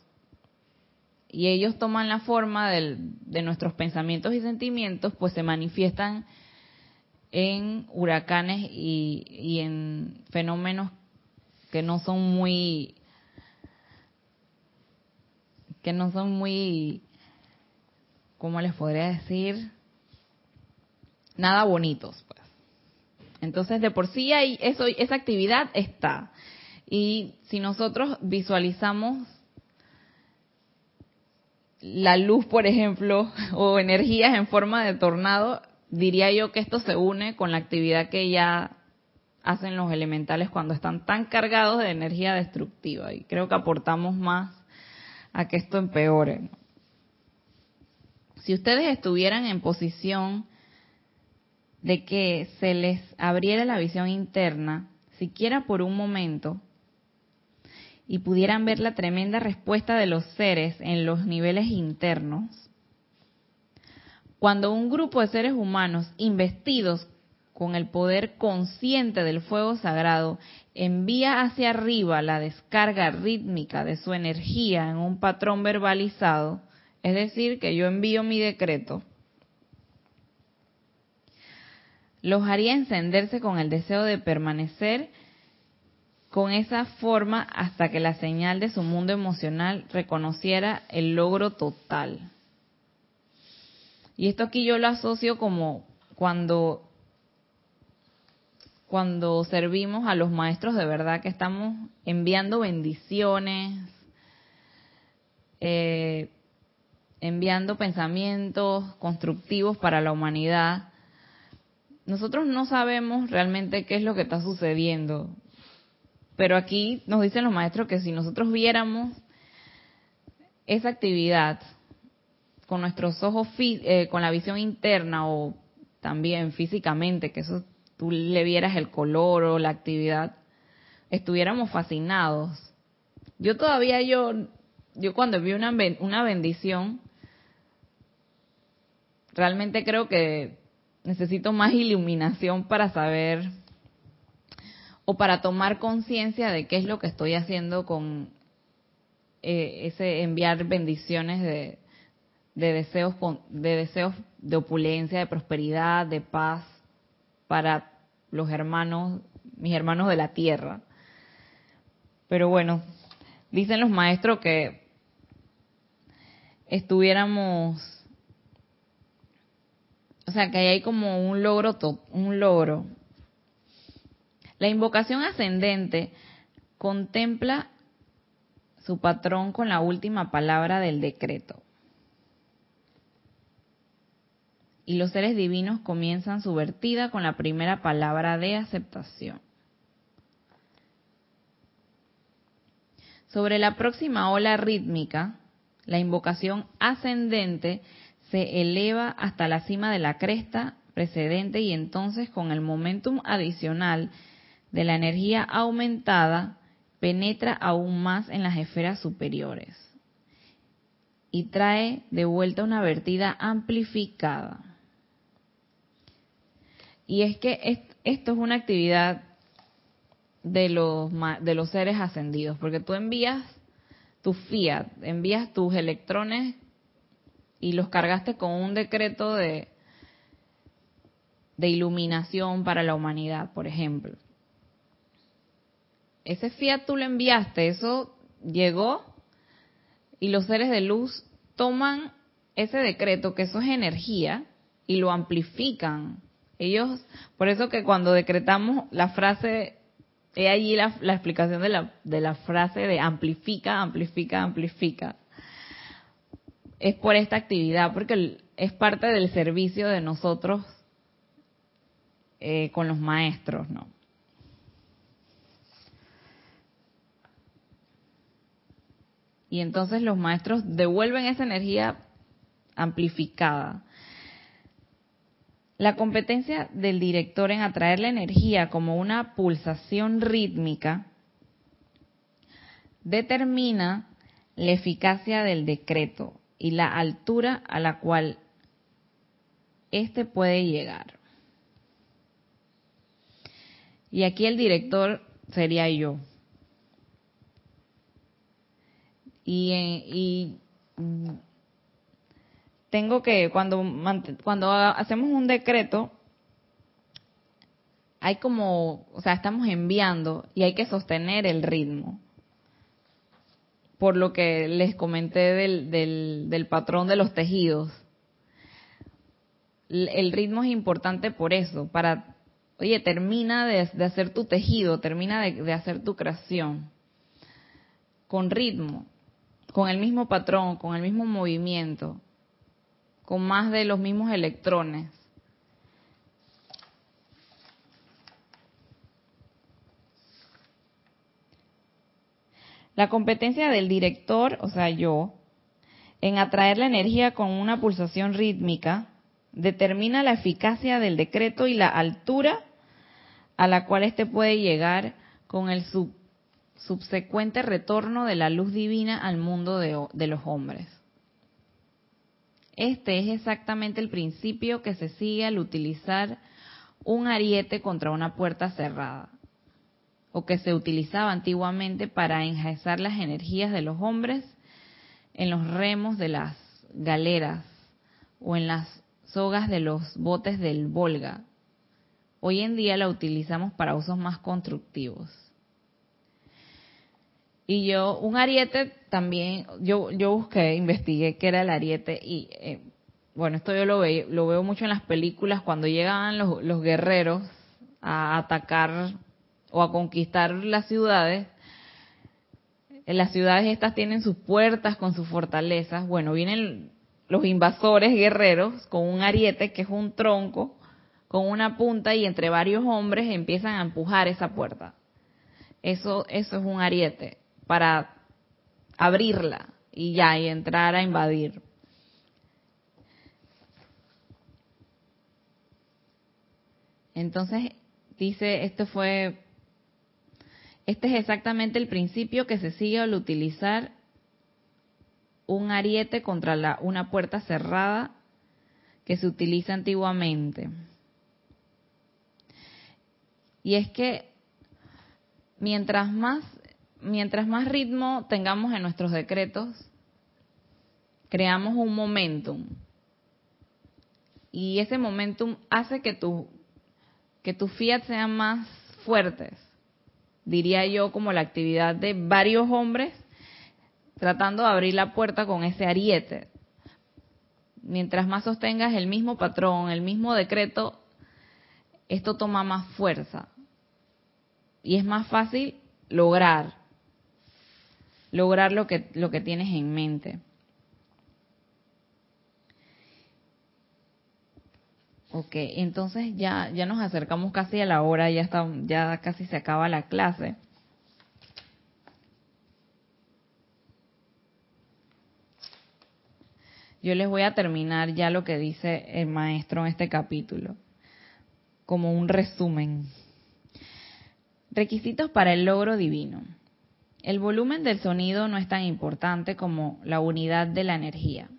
y ellos toman la forma de nuestros pensamientos y sentimientos, pues se manifiestan en huracanes y, en fenómenos que no son muy que no son muy ¿cómo les podría decir? nada bonitos pues. Entonces de por sí hay eso esa actividad está. Y si nosotros visualizamos la luz, por ejemplo, o energías en forma de tornado, diría yo que esto se une con la actividad que ya hacen los elementales cuando están tan cargados de energía destructiva. Y creo que aportamos más a que esto empeore. Si ustedes estuvieran en posición de que se les abriera la visión interna, siquiera por un momento, y pudieran ver la tremenda respuesta de los seres en los niveles internos, cuando un grupo de seres humanos investidos con el poder consciente del fuego sagrado envía hacia arriba la descarga rítmica de su energía en un patrón verbalizado, es decir, que yo envío mi decreto, los haría encenderse con el deseo de permanecer con esa forma hasta que la señal de su mundo emocional reconociera el logro total. Y esto aquí yo lo asocio como cuando cuando servimos a los maestros de verdad que estamos enviando bendiciones, eh, enviando pensamientos constructivos para la humanidad, nosotros no sabemos realmente qué es lo que está sucediendo. Pero aquí nos dicen los maestros que si nosotros viéramos esa actividad con nuestros ojos, eh, con la visión interna o también físicamente, que eso tú le vieras el color o la actividad, estuviéramos fascinados. Yo todavía yo, yo cuando vi una, una bendición, realmente creo que necesito más iluminación para saber o para tomar conciencia de qué es lo que estoy haciendo con eh, ese enviar bendiciones de, de deseos de deseos de opulencia, de prosperidad, de paz para los hermanos, mis hermanos de la tierra. Pero bueno, dicen los maestros que estuviéramos o sea, que ahí hay como un logro, un logro. La invocación ascendente contempla su patrón con la última palabra del decreto. Y los seres divinos comienzan su vertida con la primera palabra de aceptación. Sobre la próxima ola rítmica, la invocación ascendente se eleva hasta la cima de la cresta precedente y entonces con el momentum adicional de la energía aumentada penetra aún más en las esferas superiores y trae de vuelta una vertida amplificada. Y es que esto es una actividad de los, de los seres ascendidos, porque tú envías tu fiat, envías tus electrones y los cargaste con un decreto de, de iluminación para la humanidad, por ejemplo. Ese fiat tú lo enviaste, eso llegó y los seres de luz toman ese decreto, que eso es energía, y lo amplifican. Ellos, por eso que cuando decretamos la frase, he allí la, explicación de la, de la frase de amplifica, amplifica, amplifica es por esta actividad, porque es parte del servicio de nosotros eh, con los maestros, ¿no? Y entonces los maestros devuelven esa energía amplificada. La competencia del director en atraer la energía como una pulsación rítmica determina la eficacia del decreto y la altura a la cual éste puede llegar. Y aquí el director sería yo. Y, tengo que, cuando, cuando hacemos un decreto, hay como, o sea, estamos enviando y hay que sostener el ritmo. Por lo que les comenté del, del, patrón de los tejidos. El ritmo es importante por eso, para, oye, termina de, hacer tu tejido, termina de hacer tu creación. Con ritmo, con el mismo patrón, con el mismo movimiento, con más de los mismos electrones. La competencia del director, o sea, yo, en atraer la energía con una pulsación rítmica, determina la eficacia del decreto y la altura a la cual éste puede llegar con el subsecuente retorno de la luz divina al mundo de, los hombres. Este es exactamente el principio que se sigue al utilizar un ariete contra una puerta cerrada, o que se utilizaba antiguamente para enjaezar las energías de los hombres en los remos de las galeras o en las sogas de los botes del Volga. Hoy en día la utilizamos para usos más constructivos. Y yo, un ariete también, yo, yo busqué, investigué qué era el ariete y, eh, bueno, esto yo lo veo, lo veo mucho en las películas cuando llegan los, los guerreros a atacar o a conquistar las ciudades. Las ciudades estas tienen sus puertas con sus fortalezas. Bueno, vienen los invasores guerreros con un ariete que es un tronco con una punta y entre varios hombres empiezan a empujar esa puerta. Eso, eso es un ariete para abrirla y ya, y entrar a invadir. Entonces, dice, esto fue, este es exactamente el principio que se sigue al utilizar un ariete contra la, una puerta cerrada que se utiliza antiguamente. Y es que mientras más mientras más ritmo tengamos en nuestros decretos, creamos un momentum. Y ese momentum hace que tu, que tus fiat sean más fuertes. Diría yo como la actividad de varios hombres tratando de abrir la puerta con ese ariete. Mientras más sostengas el mismo patrón, el mismo decreto, esto toma más fuerza. Y es más fácil lograr lograr lo que, lo que tienes en mente. Ok, entonces ya, ya nos acercamos casi a la hora, ya, está, ya casi se acaba la clase. Yo les voy a terminar ya lo que dice el maestro en este capítulo, como un resumen. Requisitos para el logro divino. El volumen del sonido no es tan importante como la unidad de la energía.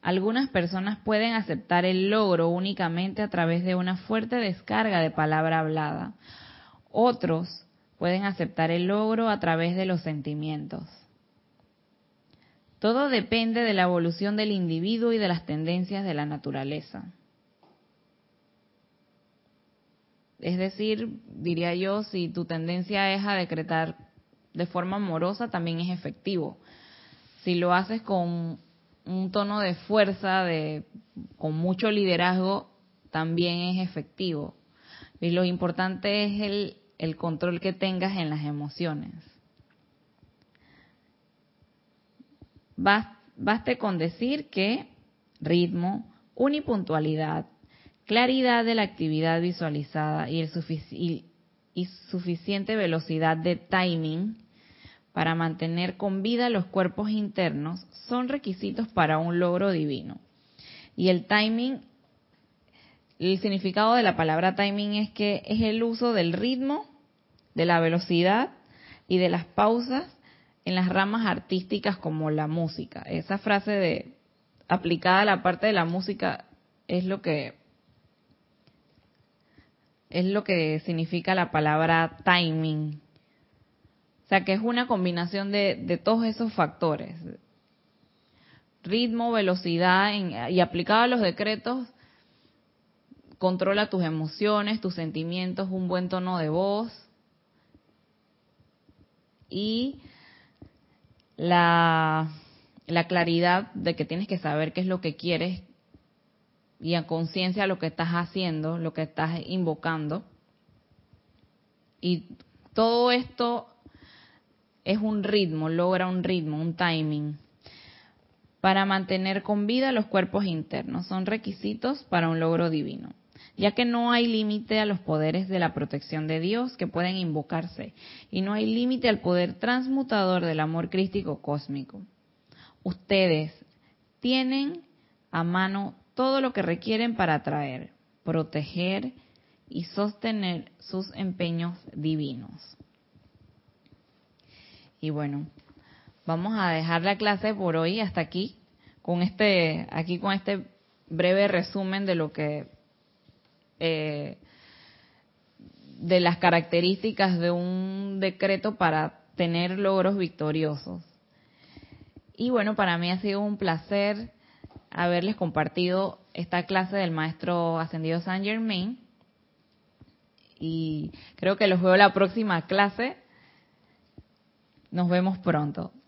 Algunas personas pueden aceptar el logro únicamente a través de una fuerte descarga de palabra hablada. Otros pueden aceptar el logro a través de los sentimientos. Todo depende de la evolución del individuo y de las tendencias de la naturaleza. Es decir, diría yo, si tu tendencia es a decretar de forma amorosa también es efectivo. Si lo haces con un tono de fuerza, de con mucho liderazgo, también es efectivo. Y lo importante es el, control que tengas en las emociones. Baste con decir que ritmo, unipuntualidad, claridad de la actividad visualizada y, el y suficiente velocidad de timing para mantener con vida los cuerpos internos son requisitos para un logro divino. Y el timing, el significado de la palabra timing es que es el uso del ritmo, de la velocidad y de las pausas en las ramas artísticas como la música. Esa frase de aplicada a la parte de la música es lo que es lo que significa la palabra timing. Sea, que es una combinación de, todos esos factores. Ritmo, velocidad y aplicado a los decretos, controla tus emociones, tus sentimientos, un buen tono de voz y la, la claridad de que tienes que saber qué es lo que quieres y a conciencia lo que estás haciendo, lo que estás invocando. Y todo esto es un ritmo, logra un ritmo, un timing, para mantener con vida los cuerpos internos. Son requisitos para un logro divino, ya que no hay límite a los poderes de la protección de Dios que pueden invocarse, y no hay límite al poder transmutador del amor crístico cósmico. Ustedes tienen a mano todo lo que requieren para atraer, proteger y sostener sus empeños divinos. Y bueno, vamos a dejar la clase por hoy hasta aquí, con este, aquí con este breve resumen de lo que, eh, de las características de un decreto para tener logros victoriosos. Y bueno, para mí ha sido un placer haberles compartido esta clase del maestro ascendido Saint Germain. Y creo que los veo la próxima clase. Nos vemos pronto.